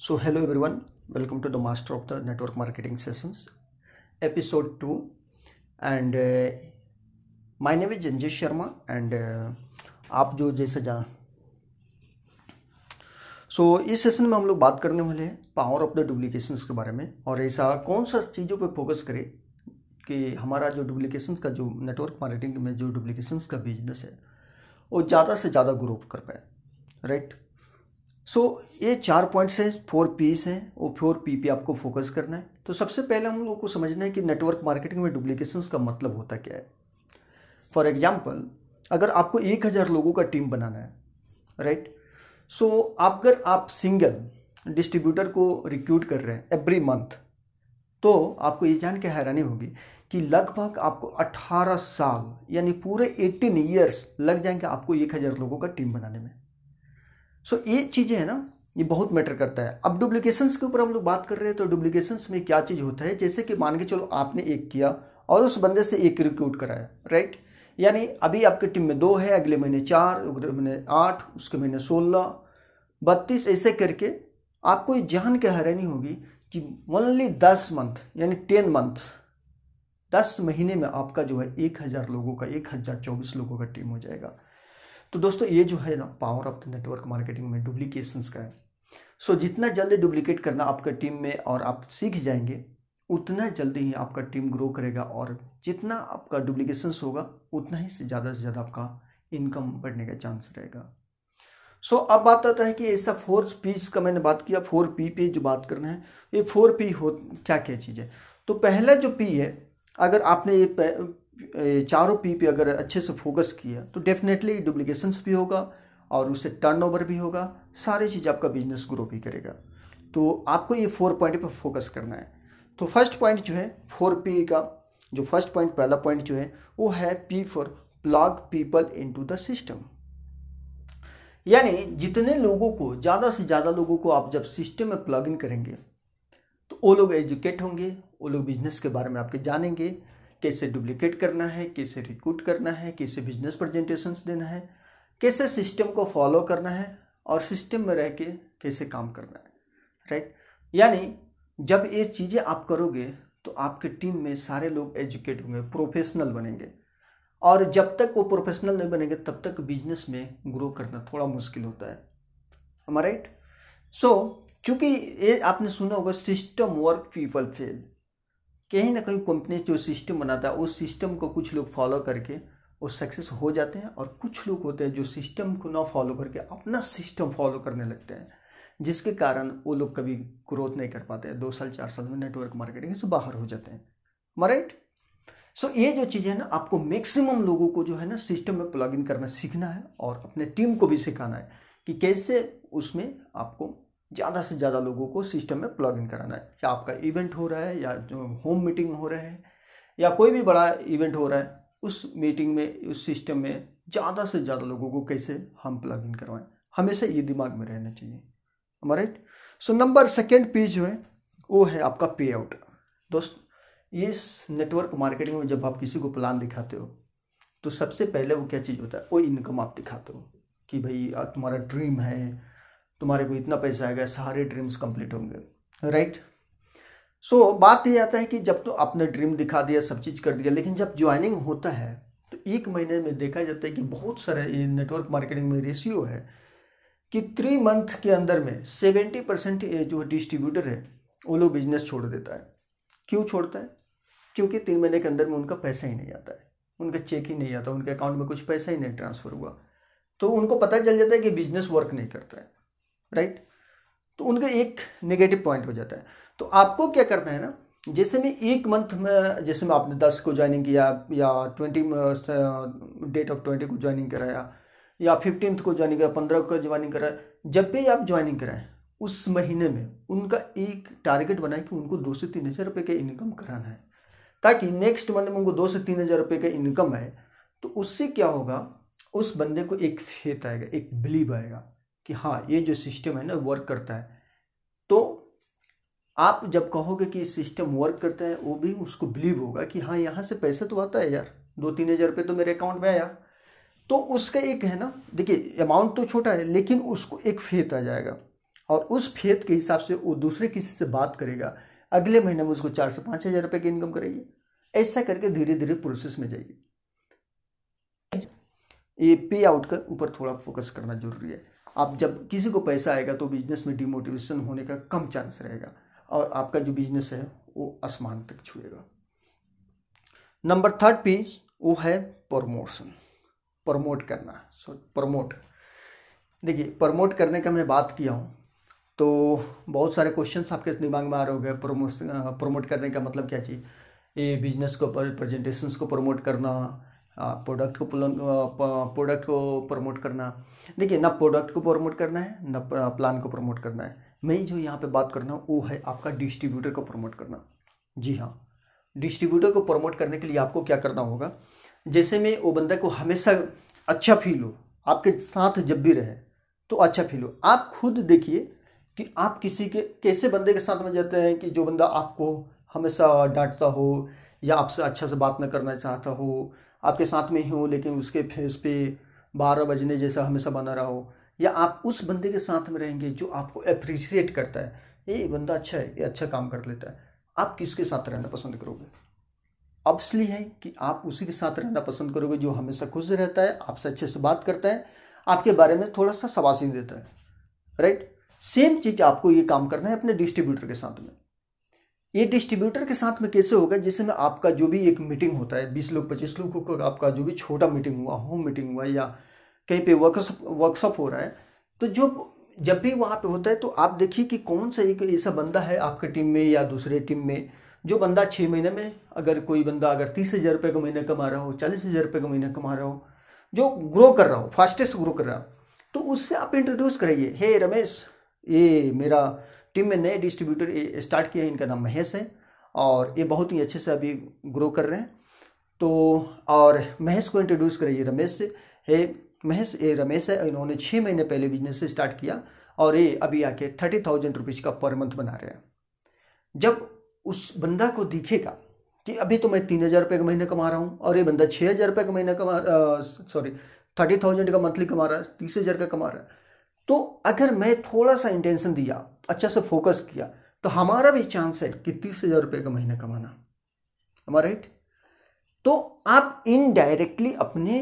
So, hello everyone, welcome to the Master of the Network Marketing Sessions, episode 2. And uh, my name is Janjesh Sharma, and uh, आप जो जैसे जा सो so, इस session में हम लोग बात करने वाले हैं पावर ऑफ़ द डुप्लीकेशंस के बारे में और ऐसा कौन सा चीज़ों पे फोकस करें कि हमारा जो डुप्लीकेशंस का जो नेटवर्क मार्केटिंग में जो डुप्लीकेशंस का बिज़नेस है वो ज़्यादा से ज़्यादा ग्रो कर पाए राइट सो so, ये चार पॉइंट्स हैं फोर पीस हैं और फोर पी पे आपको फोकस करना है। तो सबसे पहले हम लोग को समझना है कि नेटवर्क मार्केटिंग में डुप्लीकेशंस का मतलब होता क्या है। फॉर एग्ज़ाम्पल अगर आपको एक हज़ार लोगों का टीम बनाना है राइट सो so, अगर आप सिंगल डिस्ट्रीब्यूटर को रिक्रूट कर रहे हैं एवरी मंथ तो आपको ये जान के हैरानी होगी कि लगभग आपको 18 साल यानी पूरे 18 ईयर्स लग जाएँगे आपको एक हज़ार लोगों का टीम बनाने में। सो ये चीज़ें हैं ना, ये बहुत मैटर करता है। अब डुप्लीकेशंस के ऊपर हम लोग बात कर रहे हैं तो डुप्लीकेशंस में क्या चीज़ होता है? जैसे कि मान के चलो आपने एक किया और उस बंदे से एक रिक्रूट कराया राइट यानी अभी आपके टीम में दो है, अगले महीने चार, अगले महीने आठ, उसके महीने सोलह, बत्तीस, ऐसे करके आपको ये जान के हैरानी होगी कि ओनली दस मंथ यानी टेन मंथ्स दस महीने में आपका जो है एक हज़ार लोगों का, एक हज़ार चौबीस लोगों का टीम हो जाएगा। तो दोस्तों ये जो है ना power of the network marketing में डुप्लीकेशंस का है। सो so, जितना जल्दी डुप्लीकेट करना आपका टीम में और आप सीख जाएँगे उतना जल्दी ही आपका टीम ग्रो करेगा और जितना आपका डुप्लीकेशंस होगा उतना ही ज़्यादा से ज़्यादा आपका इनकम बढ़ने का चांस रहेगा। सो so, अब बात आता है कि ऐसा फोर पीस का मैंने बात किया फोर पी पे जो बात करना है ये फोर पी हो क्या क्या चीज़ है? तो पहला जो पी है अगर आपने ये चारों पी पे अगर अच्छे से फोकस किया तो डेफिनेटली डुप्लीकेशंस भी होगा और उससे टर्नओवर भी होगा, सारी चीज़ आपका बिज़नेस ग्रो भी करेगा। तो आपको ये फोर पॉइंट पर फोकस करना है। तो फ़र्स्ट पॉइंट जो है फोर पी का, जो फ़र्स्ट पॉइंट पहला पॉइंट जो है, वो है P for plug people into the system यानी जितने लोगों को, ज़्यादा से ज़्यादा लोगों को आप जब सिस्टम में प्लग इन करेंगे तो वो लोग एजुकेट होंगे, वो लोग बिज़नेस के बारे में आपके जानेंगे कैसे डुप्लीकेट करना है, कैसे रिक्रूट करना है, कैसे बिज़नेस प्रेजेंटेशन देना है, कैसे सिस्टम को फॉलो करना है और सिस्टम में रह के कैसे काम करना है राइट यानी जब ये चीज़ें आप करोगे तो आपके टीम में सारे लोग एजुकेट होंगे प्रोफेशनल बनेंगे। और जब तक वो प्रोफेशनल नहीं बनेंगे, तब तक बिज़नेस में ग्रो करना थोड़ा मुश्किल होता है। हमारा राइट सो चूँकि ये आपने सुना होगा सिस्टम वर्क पीपल फेल कहीं ना कहीं कंपनी जो सिस्टम बनाता है, उस सिस्टम को कुछ लोग फॉलो करके वो सक्सेस हो जाते हैं और कुछ लोग होते हैं जो सिस्टम को ना फॉलो करके अपना सिस्टम फॉलो करने लगते हैं, जिसके कारण वो लोग कभी ग्रोथ नहीं कर पाते दो साल, चार साल में नेटवर्क मार्केटिंग से बाहर हो जाते हैं। राइट सो ये जो चीज़ है ना, आपको मैक्सिमम लोगों को जो है ना सिस्टम में प्लग इन करना सीखना है और अपने टीम को भी सिखाना है कि कैसे उसमें आपको ज़्यादा से ज़्यादा लोगों को सिस्टम में प्लग इन कराना है। या आपका इवेंट हो रहा है, या जो होम मीटिंग हो रहा है, या कोई भी बड़ा इवेंट हो रहा है, उस मीटिंग में, उस सिस्टम में ज़्यादा से ज़्यादा लोगों को कैसे हम प्लग इन करवाएँ? हमेशा ये दिमाग में रहना चाहिए। Right so number second page जो है, वो है आपका पे आउट दोस्त इस नेटवर्क मार्केटिंग में जब आप किसी को प्लान दिखाते हो तो सबसे पहले वो क्या चीज़ होता है? वो इनकम आप दिखाते हो कि भाई तुम्हारा ड्रीम है तुम्हारे को इतना पैसा आएगा सारे ड्रीम्स कंप्लीट होंगे। राइट सो so, बात ये आता है कि जब तो आपने ड्रीम दिखा दिया सब चीज़ कर दिया लेकिन जब ज्वाइनिंग होता है तो एक महीने में देखा जाता है कि बहुत सारे ये नेटवर्क मार्केटिंग में रेशियो है कि थ्री मंथ के अंदर में सेवेंटी परसेंट जो डिस्ट्रीब्यूटर है वो लोग बिज़नेस छोड़ देता है। क्यों छोड़ता है? क्योंकि तीन महीने के अंदर में उनका पैसा ही नहीं आता है। उनका चेक ही नहीं आता उनके अकाउंट में कुछ पैसा ही नहीं ट्रांसफ़र हुआ। तो उनको पता चल जाता है कि बिज़नेस वर्क नहीं करता है। राइट? तो उनका एक नेगेटिव पॉइंट हो जाता है। तो आपको क्या करना है ना, जैसे में एक मंथ में, जैसे में आपने दस को ज्वाइनिंग किया, या ट्वेंटी डेट ऑफ़ ट्वेंटी को ज्वाइनिंग कराया, या फिफ्टींथ को ज्वाइनिंग कराया पंद्रह को ज्वाइनिंग कराया, जब भी आप ज्वाइनिंग कराएँ, उस महीने में उनका एक टारगेट बनाए कि उनको दो से तीन हज़ार रुपये का इनकम कराना है। ताकि नेक्स्ट मंथ में उनको दो से तीन हज़ार रुपये का इनकम आए तो उससे क्या होगा, उस बंदे को एक फेथ आएगा, एक बिलीव आएगा। कि हाँ ये जो सिस्टम है ना वर्क करता है। तो आप जब कहोगे कि सिस्टम वर्क करता है, वो भी उसको बिलीव होगा कि हाँ यहाँ से पैसा तो आता है यार। दो तीन हज़ार रुपये तो मेरे अकाउंट में आया। तो उसका एक है ना, देखिए अमाउंट तो छोटा है, लेकिन उसको एक फेथ आ जाएगा। और उस फेथ के हिसाब से वो दूसरे किसी से बात करेगा। अगले महीने में उसको चार से पाँच हज़ार रुपये की इनकम करेगी। ऐसा करके धीरे धीरे प्रोसेस में जाइए ये पे आउट का ऊपर थोड़ा फोकस करना ज़रूरी है। आप जब किसी को पैसा आएगा तो बिज़नेस में डिमोटिवेशन होने का कम चांस रहेगा और आपका जो बिज़नेस है वो आसमान तक छुएगा। नंबर थर्ड पी वो है प्रमोशन प्रमोट करना। सो प्रमोट देखिए प्रमोट करने का मैं बात किया हूँ तो बहुत सारे क्वेश्चन आपके दिमाग में आ रहे हो गए प्रमोट प्रमोट करने का मतलब क्या चाहिए ये बिज़नेस को प्रेजेंटेशंस को प्रमोट करना प्रोडक्ट को प्रोडक्ट को प्रमोट करना। देखिए, ना प्रोडक्ट को प्रमोट करना है, ना प्लान को प्रमोट करना है। मैं जो यहाँ पे बात करना वो है आपका डिस्ट्रीब्यूटर को प्रमोट करना। जी हाँ डिस्ट्रीब्यूटर को प्रमोट करने के लिए आपको क्या करना होगा? जैसे में वो बंदा को हमेशा अच्छा फील हो, आपके साथ जब भी रहे तो अच्छा फील हो। आप खुद देखिए कि आप किसी के, कैसे बंदे के साथ में जाते हैं कि जो बंदा आपको हमेशा डांटता हो, या आपसे अच्छा से बात न करना चाहता हो आपके साथ में ही हो, लेकिन उसके फेस पे बारह बजने जैसा हमेशा बना रहा हो। या आप उस बंदे के साथ में रहेंगे जो आपको अप्रिशिएट करता है? ये बंदा अच्छा है, ये अच्छा काम कर लेता है। आप किसके साथ रहना पसंद करोगे? ऑब्सली है कि आप उसी के साथ रहना पसंद करोगे जो हमेशा खुश रहता है, आपसे अच्छे से बात करता है, आपके बारे में थोड़ा सा सवासी देता है। राइट सेम चीज़ आपको ये काम करना है अपने डिस्ट्रीब्यूटर के साथ में। ये डिस्ट्रीब्यूटर के साथ में कैसे होगा? जिसमें आपका जो भी एक मीटिंग होता है, बीस लोग, पच्चीस लोगों को आपका जो भी छोटा मीटिंग हुआ होम मीटिंग हुआ, या कहीं पे वर्कशॉप वर्कशॉप हो रहा है तो जो जब भी वहाँ पे होता है तो आप देखिए कि कौन सा एक ऐसा बंदा है आपके टीम में या दूसरे टीम में, जो बंदा छः महीने में, अगर कोई बंदा अगर तीस हज़ार रुपये का महीना कमा रहा हो, चालीस हज़ार रुपये का महीना कमा रहा हो, जो ग्रो कर रहा हो फास्टेस्ट ग्रो कर रहा हो तो उससे आप इंट्रोड्यूस कराइए हे रमेश ये मेरा टीम में नए डिस्ट्रीब्यूटर स्टार्ट किया है। इनका नाम महेश है और ये बहुत ही अच्छे से अभी ग्रो कर रहे हैं। तो और महेश को इंट्रोड्यूस कराइए रमेश से। हे, महेश ये रमेश है। इन्होंने छः महीने पहले बिज़नेस स्टार्ट किया और ये अभी आके थर्टी थाउज़ेंड रुपीज़ का पर मंथ बना रहे हैं। जब उस बंदा को दिखेगा कि अभी तो मैं तीन हज़ार रुपये का महीने कमा रहा हूँ और ये बंदा छः हज़ार रुपये का महीने कमा सॉरी थर्टी थाउज़ेंड का मंथली कमा रहा है, तीस हज़ार का कमा रहा है तो अगर मैं थोड़ा सा इंटेंशन दिया अच्छा से फोकस किया तो हमारा भी चांस है कि तीस हज़ार रुपये का महीना कमाना। हमारा राइट तो आप इनडायरेक्टली अपने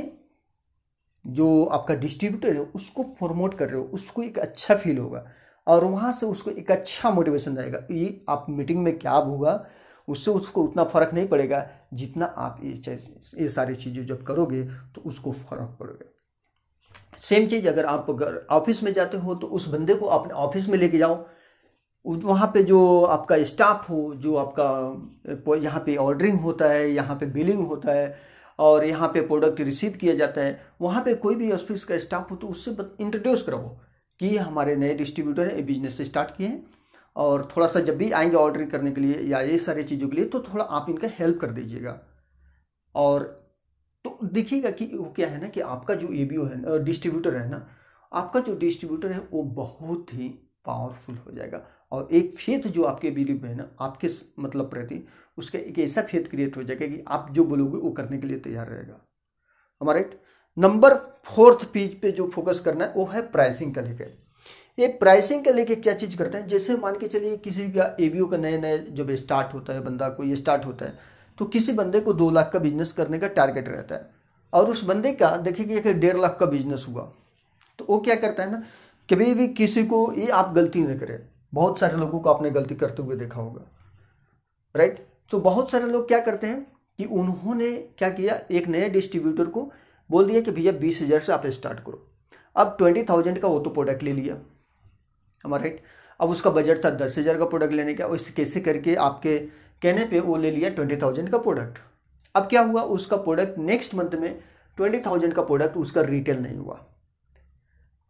जो आपका डिस्ट्रीब्यूटर है, उसको प्रमोट कर रहे हो, उसको एक अच्छा फील होगा और वहाँ से उसको एक अच्छा मोटिवेशन जाएगा ये आप मीटिंग में क्या होगा, उससे उसको उतना फ़र्क नहीं पड़ेगा जितना आप ये ये सारी चीज़ें जब करोगे तो उसको फ़र्क पड़ेगा। सेम चीज़, अगर आप अगर ऑफ़िस में जाते हो तो उस बंदे को अपने ऑफ़िस में लेके जाओ। वहाँ पे जो आपका स्टाफ हो, जो आपका यहाँ पे ऑर्डरिंग होता है, यहाँ पे बिलिंग होता है, और यहाँ पे प्रोडक्ट रिसीव किया जाता है, वहाँ पे कोई भी ऑफ़िस का स्टाफ हो तो उससे इंट्रोड्यूस कराओ कि हमारे नए डिस्ट्रीब्यूटर ये बिज़नेस स्टार्ट किए हैं। और थोड़ा सा जब भी आएँगे ऑर्डरिंग करने के लिए या ये सारी चीज़ों के लिए तो थोड़ा आप इनका हेल्प कर दीजिएगा। और देखिएगा कि वो क्या है ना कि आपका जो ए है डिस्ट्रीब्यूटर है ना, आपका जो डिस्ट्रीब्यूटर है वो बहुत ही पावरफुल हो जाएगा। और एक फेथ जो आपके बिलीव है ना, आपके मतलब प्रति, उसका एक ऐसा फेथ क्रिएट हो जाएगा कि आप जो बोलोगे वो करने के लिए तैयार रहेगा। हमारा राइट नंबर फोर्थ पेज पे जो फोकस करना है, वो है प्राइसिंग का लेकर ये प्राइसिंग का लेके क्या चीज़ करते हैं? जैसे मान के चलिए किसी का एवीओ का नए नए जब स्टार्ट होता है, बंदा को स्टार्ट होता है तो किसी बंदे को दो लाख का बिज़नेस करने का टारगेट रहता है। और उस बंदे का, देखिए कि डेढ़ लाख का बिज़नेस हुआ। तो वो क्या करता है ना कभी भी किसी को ये आप गलती न करें। बहुत सारे लोगों को आपने गलती करते हुए देखा होगा। राइट तो बहुत सारे लोग क्या करते हैं कि उन्होंने क्या किया, एक नए डिस्ट्रीब्यूटर को बोल दिया कि भैया, बीस हज़ार से आप स्टार्ट करो। अब ट्वेंटी थाउज़ेंड का वो तो प्रोडक्ट ले लिया। हमारा राइट अब उसका बजट था दस हज़ार का प्रोडक्ट लेने का उस कैसे करके आपके कहने पे वो ले लिया ट्वेंटी थाउज़ेंड का प्रोडक्ट अब क्या हुआ? उसका प्रोडक्ट नेक्स्ट मंथ में ट्वेंटी थाउज़ेंड का प्रोडक्ट उसका रिटेल नहीं हुआ।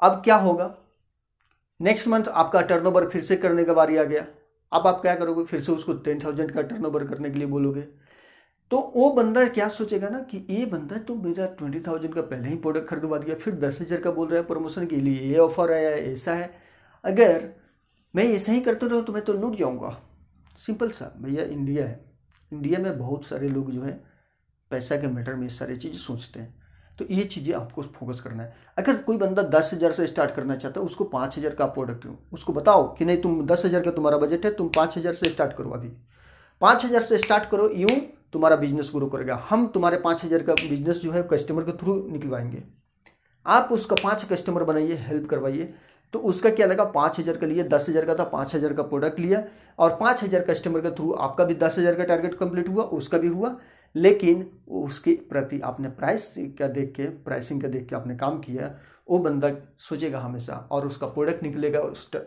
अब क्या होगा? नेक्स्ट मंथ आपका टर्नओवर फिर से करने का बारी आ गया। अब आप क्या करोगे? फिर से उसको टेन थाउज़ेंड का टर्नओवर करने के लिए बोलोगे। तो वो बंदा क्या सोचेगा ना कि ये बंदा तो मेरा ट्वेंटी थाउज़ेंड का पहले ही प्रोडक्ट खरीदवा दिया, फिर दस हज़ार का बोल रहा है प्रमोशन के लिए। ये ऑफ़र आया, ऐसा है। अगर मैं ऐसा ही करते रहूँ तो मैं तो लूट जाऊँगा। सिंपल सा, भैया इंडिया है। इंडिया में बहुत सारे लोग जो है पैसा के मैटर में सारी चीज़ सोचते हैं। तो ये चीज़ें आपको फोकस करना है। अगर कोई बंदा दस हज़ार से स्टार्ट करना चाहता है, उसको पाँच हज़ार का प्रोडक्ट उसको बताओ कि नहीं, तुम दस हज़ार का तुम्हारा बजट है, तुम पाँच हज़ार से स्टार्ट करो अभी। पाँच हज़ार से स्टार्ट करो, यूँ तुम्हारा बिज़नेस ग्रो करेगा। हम तुम्हारे पाँच हज़ार का बिज़नेस जो है कस्टमर के थ्रू निकलवाएँगे। आप उसका पाँच कस्टमर बनाइए हेल्प करवाइए। तो उसका क्या लगा? पाँच हज़ार का लिए दस हज़ार का था, पाँच हज़ार का प्रोडक्ट लिया। और पाँच हज़ार कस्टमर के थ्रू आपका भी दस हज़ार का टारगेट कंप्लीट हुआ, उसका भी हुआ। लेकिन उसके प्रति आपने प्राइस का देख के प्राइसिंग का देख के आपने काम किया, वो बंदा सोचेगा हमेशा और उसका प्रोडक्ट निकलेगा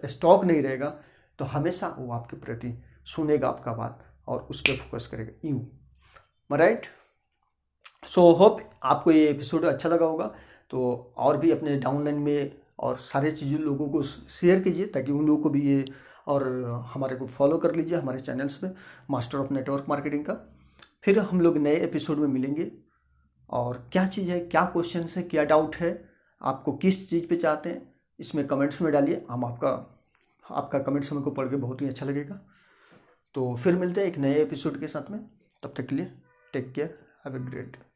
स्टॉक नहीं रहेगा तो हमेशा वो आपके प्रति सुनेगा आपका बात और उस पर फोकस करेगा। यूँ। राइट सो होप आपको ये एपिसोड अच्छा लगा होगा। तो और भी अपने डाउनलाइन में और सारे चीज़ें लोगों को शेयर कीजिए ताकि उन लोगों को भी ये और हमारे को फॉलो कर लीजिए हमारे चैनल्स में मास्टर ऑफ़ नेटवर्क मार्केटिंग का। फिर हम लोग नए एपिसोड में मिलेंगे। और क्या चीज़ है, क्या क्वेश्चन है, क्या डाउट है, आपको किस चीज़ पे चाहते हैं, इसमें कमेंट्स में डालिए। हम आपका आपका कमेंट्स हमको पढ़ के बहुत ही अच्छा लगेगा। तो फिर मिलते हैं एक नए एपिसोड के साथ में। तब तक के लिए take care have a great